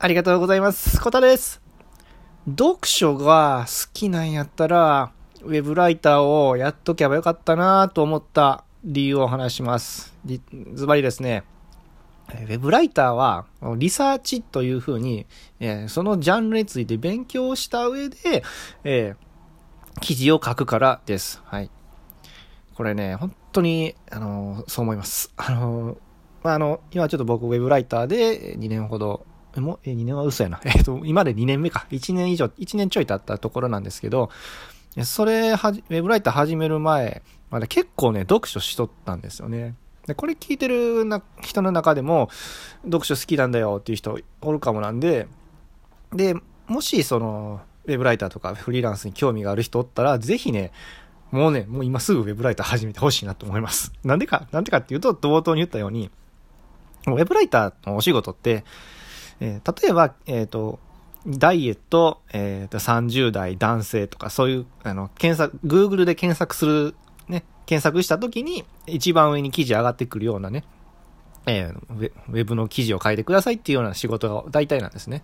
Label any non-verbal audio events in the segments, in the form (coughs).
ありがとうございます。コタです。読書が好きなんやったら、ウェブライターをやっとけばよかったなと思った理由を話します。ズバリですね。ウェブライターは、リサーチというふうに、えそのジャンルについて勉強した上で、えー記事を書くからです。はい。これね、本当に、あのそう思います。あのまあ、あの、今ちょっと僕ウェブライターで2年ほど、もう、え、2年は嘘やな。えっ、と、今で2年目か。1年以上、1年ちょい経ったところなんですけど、それはじ、ウェブライター始める前、まだ結構ね、読書しとったんですよね。で、これ聞いてるな人の中でも、読書好きなんだよっていう人おるかもなんで、で、もしその、ウェブライターとかフリーランスに興味がある人おったら、ぜひね、もうね、もう今すぐウェブライター始めてほしいなと思います。なんでか、なんでかっていうと、冒頭に言ったように、ウェブライターのお仕事って、えー例えば、えっ、と、ダイエット、えっ、と、30代男性とか、そういう、あの、検索、Google で検索する、ね、検索した時に、一番上に記事上がってくるようなね、えーウェブの記事を書いてくださいっていうような仕事が大体なんですね。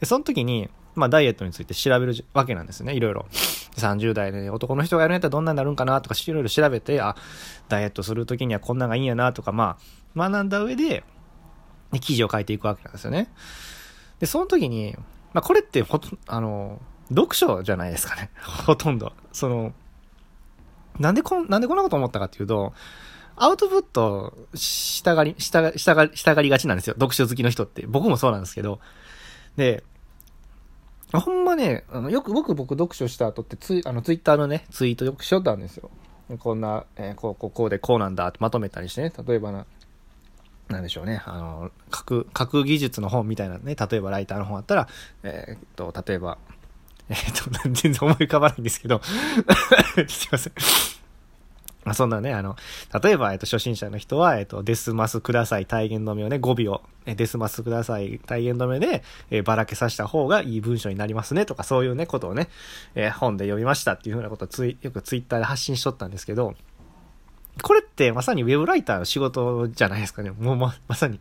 で、その時に、まあ、ダイエットについて調べるわけなんですね、いろいろ。30代で男の人がやるんやったらどんなになるんかなとか、いろいろ調べて、あ、ダイエットする時にはこんなんがいいんやなとか、まあ、学んだ上、でで記事を書いていくわけなんですよね。で、その時に、まあ、これってほとあの、読書じゃないですかね。(laughs) ほとんど。その、なんでこん、なんでこんなこと思ったかっていうと、アウトプットしたがり、したが、したが、したがりがちなんですよ。読書好きの人って。僕もそうなんですけど。で、ほんまね、あのよく僕僕読書した後ってツイ、あのツイッターのね、ツイートよくしよったんですよ。こんな、えーこう、こう、こうでこうなんだってまとめたりしてね。例えばな、なんでしょうね。あの、書く、書く技術の本みたいなね。例えばライターの本あったら、えーっと、例えば、(laughs) えーっと、全然思い浮かばないんですけど、(laughs) すいません。まあ、そんなね、あの、例えば、えっと、初心者の人は、えっと、デスマスください、体言止めをね、語尾を、えデスマスください、体言止めで、えーばらけさせた方がいい文章になりますね、とか、そういうね、ことをね、えー本で読みましたっていうふうなことをツイ、よくツイッターで発信しとったんですけど、これってまさにウェブライターの仕事じゃないですかね。もうま、まさに。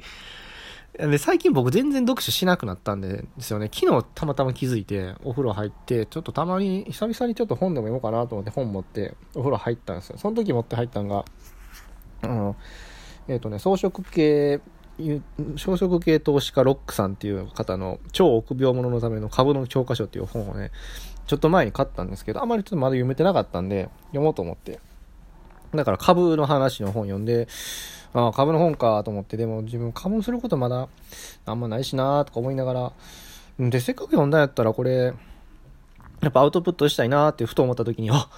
で、最近僕全然読書しなくなったんでですよね。昨日たまたま気づいて、お風呂入って、ちょっとたまに、久々にちょっと本でも読もうかなと思って本持って、お風呂入ったんですよ。その時持って入ったのが、あの、えっ、とね、装飾系、装飾系投資家ロックさんっていう方の超臆病者のための株の教科書っていう本をね、ちょっと前に買ったんですけど、あまりちょっとまだ読めてなかったんで、読もうと思って。だから株の話の本読んで、ああ、株の本かと思って、でも自分株することまだあんまないしなとか思いながら、で、せっかく読んだんやったらこれ、やっぱアウトプットしたいなってふと思った時に、あ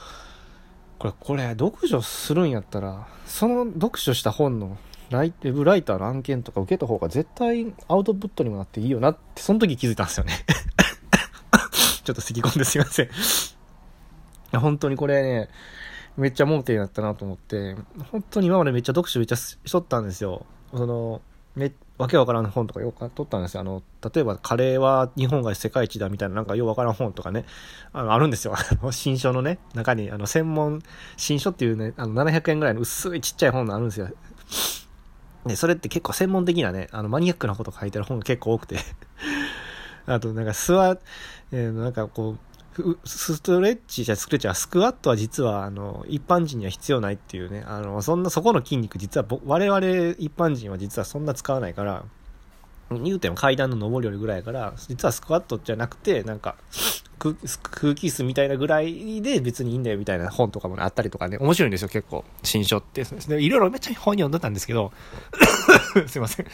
これ、これ、読書するんやったら、その読書した本のライウェブライターの案件とか受けた方が絶対アウトプットにもなっていいよなって、その時気づいたんですよね。(laughs) ちょっと咳き込んですいません。本当にこれね、めっちゃ盲点だったなと思って、本当に今までめっちゃ読書めっちゃしとったんですよ。その、め、わけわからん本とかよく取ったんですよ。あの、例えばカレーは日本が世界一だみたいななんかようわからん本とかね、あの、あるんですよ。(laughs) あの、新書のね、中に、あの、専門、新書っていうね、あの、700円ぐらいの薄いちっちゃい本があるんですよ。で、それって結構専門的なね、あの、マニアックなこと書いてる本が結構多くて。(laughs) あと、なんか、スワ、えーなんかこう、ストレッチじゃスクレッチはスクワットは実はあの一般人には必要ないっていうね。あのそんなそこの筋肉実は我々一般人は実はそんな使わないから言うても階段の上り下りぐらいから実はスクワットじゃなくてなんか空気椅子みたいなぐらいで別にいいんだよみたいな本とかも、ね、あったりとかね。面白いんですよ結構。新書って。でいろいろめっちゃ本読んでたんですけど (coughs) すいません。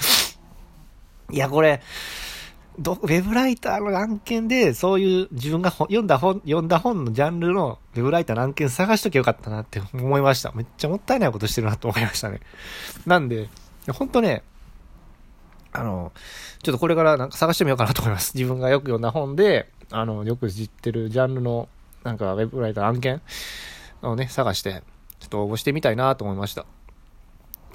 いやこれど、ウェブライターの案件で、そういう自分が読んだ本、読んだ本のジャンルのウェブライターの案件探しときゃよかったなって思いました。めっちゃもったいないことしてるなと思いましたね。なんで、本当ね、あの、ちょっとこれからなんか探してみようかなと思います。自分がよく読んだ本で、あの、よく知ってるジャンルの、なんかウェブライターの案件をね、探して、ちょっと応募してみたいなと思いました。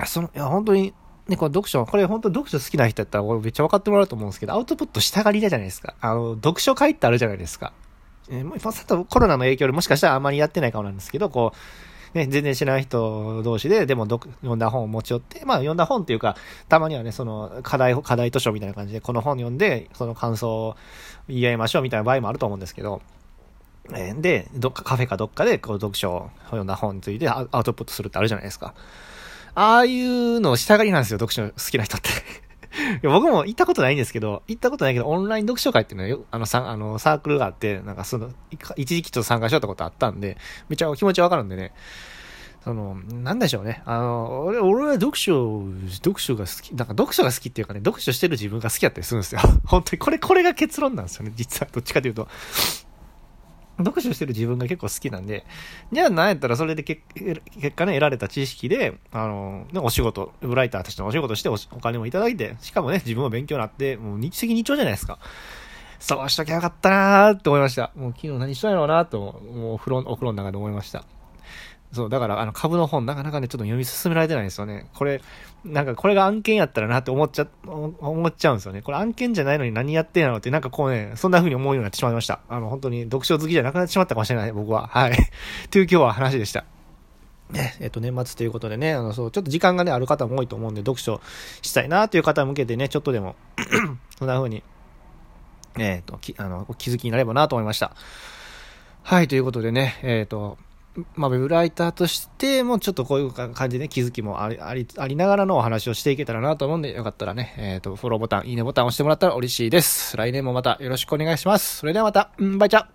その、いや、本当に、ね、この読書、これ本当読書好きな人やったら、めっちゃ分かってもらうと思うんですけど、アウトプットしたがりだじゃないですか。あの、読書会ってあるじゃないですか。えー、もう、さっとコロナの影響でもしかしたらあんまりやってないかもなんですけど、こう、ね、全然知らない人同士で、でも読んだ本を持ち寄って、まあ読んだ本っていうか、たまにはね、その課題、課題図書みたいな感じで、この本読んで、その感想を言い合いましょうみたいな場合もあると思うんですけど、えで、どっかカフェかどっかで、こう、読書を読んだ本についてアウトプットするってあるじゃないですか。ああいうのをしたがりなんですよ、読書好きな人って (laughs) 僕も行ったことないんですけど、行ったことないけど、オンライン読書会っていうのはよ、あの、さ、あの、サークルがあって、なんかその、一時期と参加しようったことあったんで、めちゃ気持ちわかるんでね。その、なんでしょうね。あの、俺、俺は読書、読書が好き、なんか読書が好きっていうかね、読書してる自分が好きだったりするんですよ。(laughs) 本当に、これ、これが結論なんですよね、実は。どっちかというと。読書してる自分が結構好きなんで、じゃあ何やったらそれで結果ね、得られた知識で、あの、ね、お仕事、ブライターとしてのお仕事してお金もいただいて、しかもね、自分も勉強になって、もう日赤日朝じゃないですか。そうしときゃよかったなーって思いました。もう昨日何したんやろうなーと、もうお風呂、お風呂の中で思いました。そう、だから、あの、株の本、なかなかね、ちょっと読み進められてないんですよね。これ、なんか、これが案件やったらなって思っちゃ、思っちゃうんですよね。これ案件じゃないのに何やってんやろって、なんかこうね、そんな風に思うようになってしまいました。あの、本当に読書好きじゃなくなってしまったかもしれない、僕は。はい。(laughs) という今日は話でした。ね、えっと、年末ということでね、あの、そう、ちょっと時間がね、ある方も多いと思うんで、読書したいなという方向けてね、ちょっとでも (clears throat) そんな風に、えっ、と、き、あの、気づきになればなと思いました。はい、ということでね、えっ、と、まあ、ウェブライターとしてもちょっとこういう感じで気づきもあり、あり、ありながらのお話をしていけたらなと思うんで、よかったらね、えっ、ー、と、フォローボタン、いいねボタン押してもらったら嬉しいです。来年もまたよろしくお願いします。それではまた、うん、バイチャ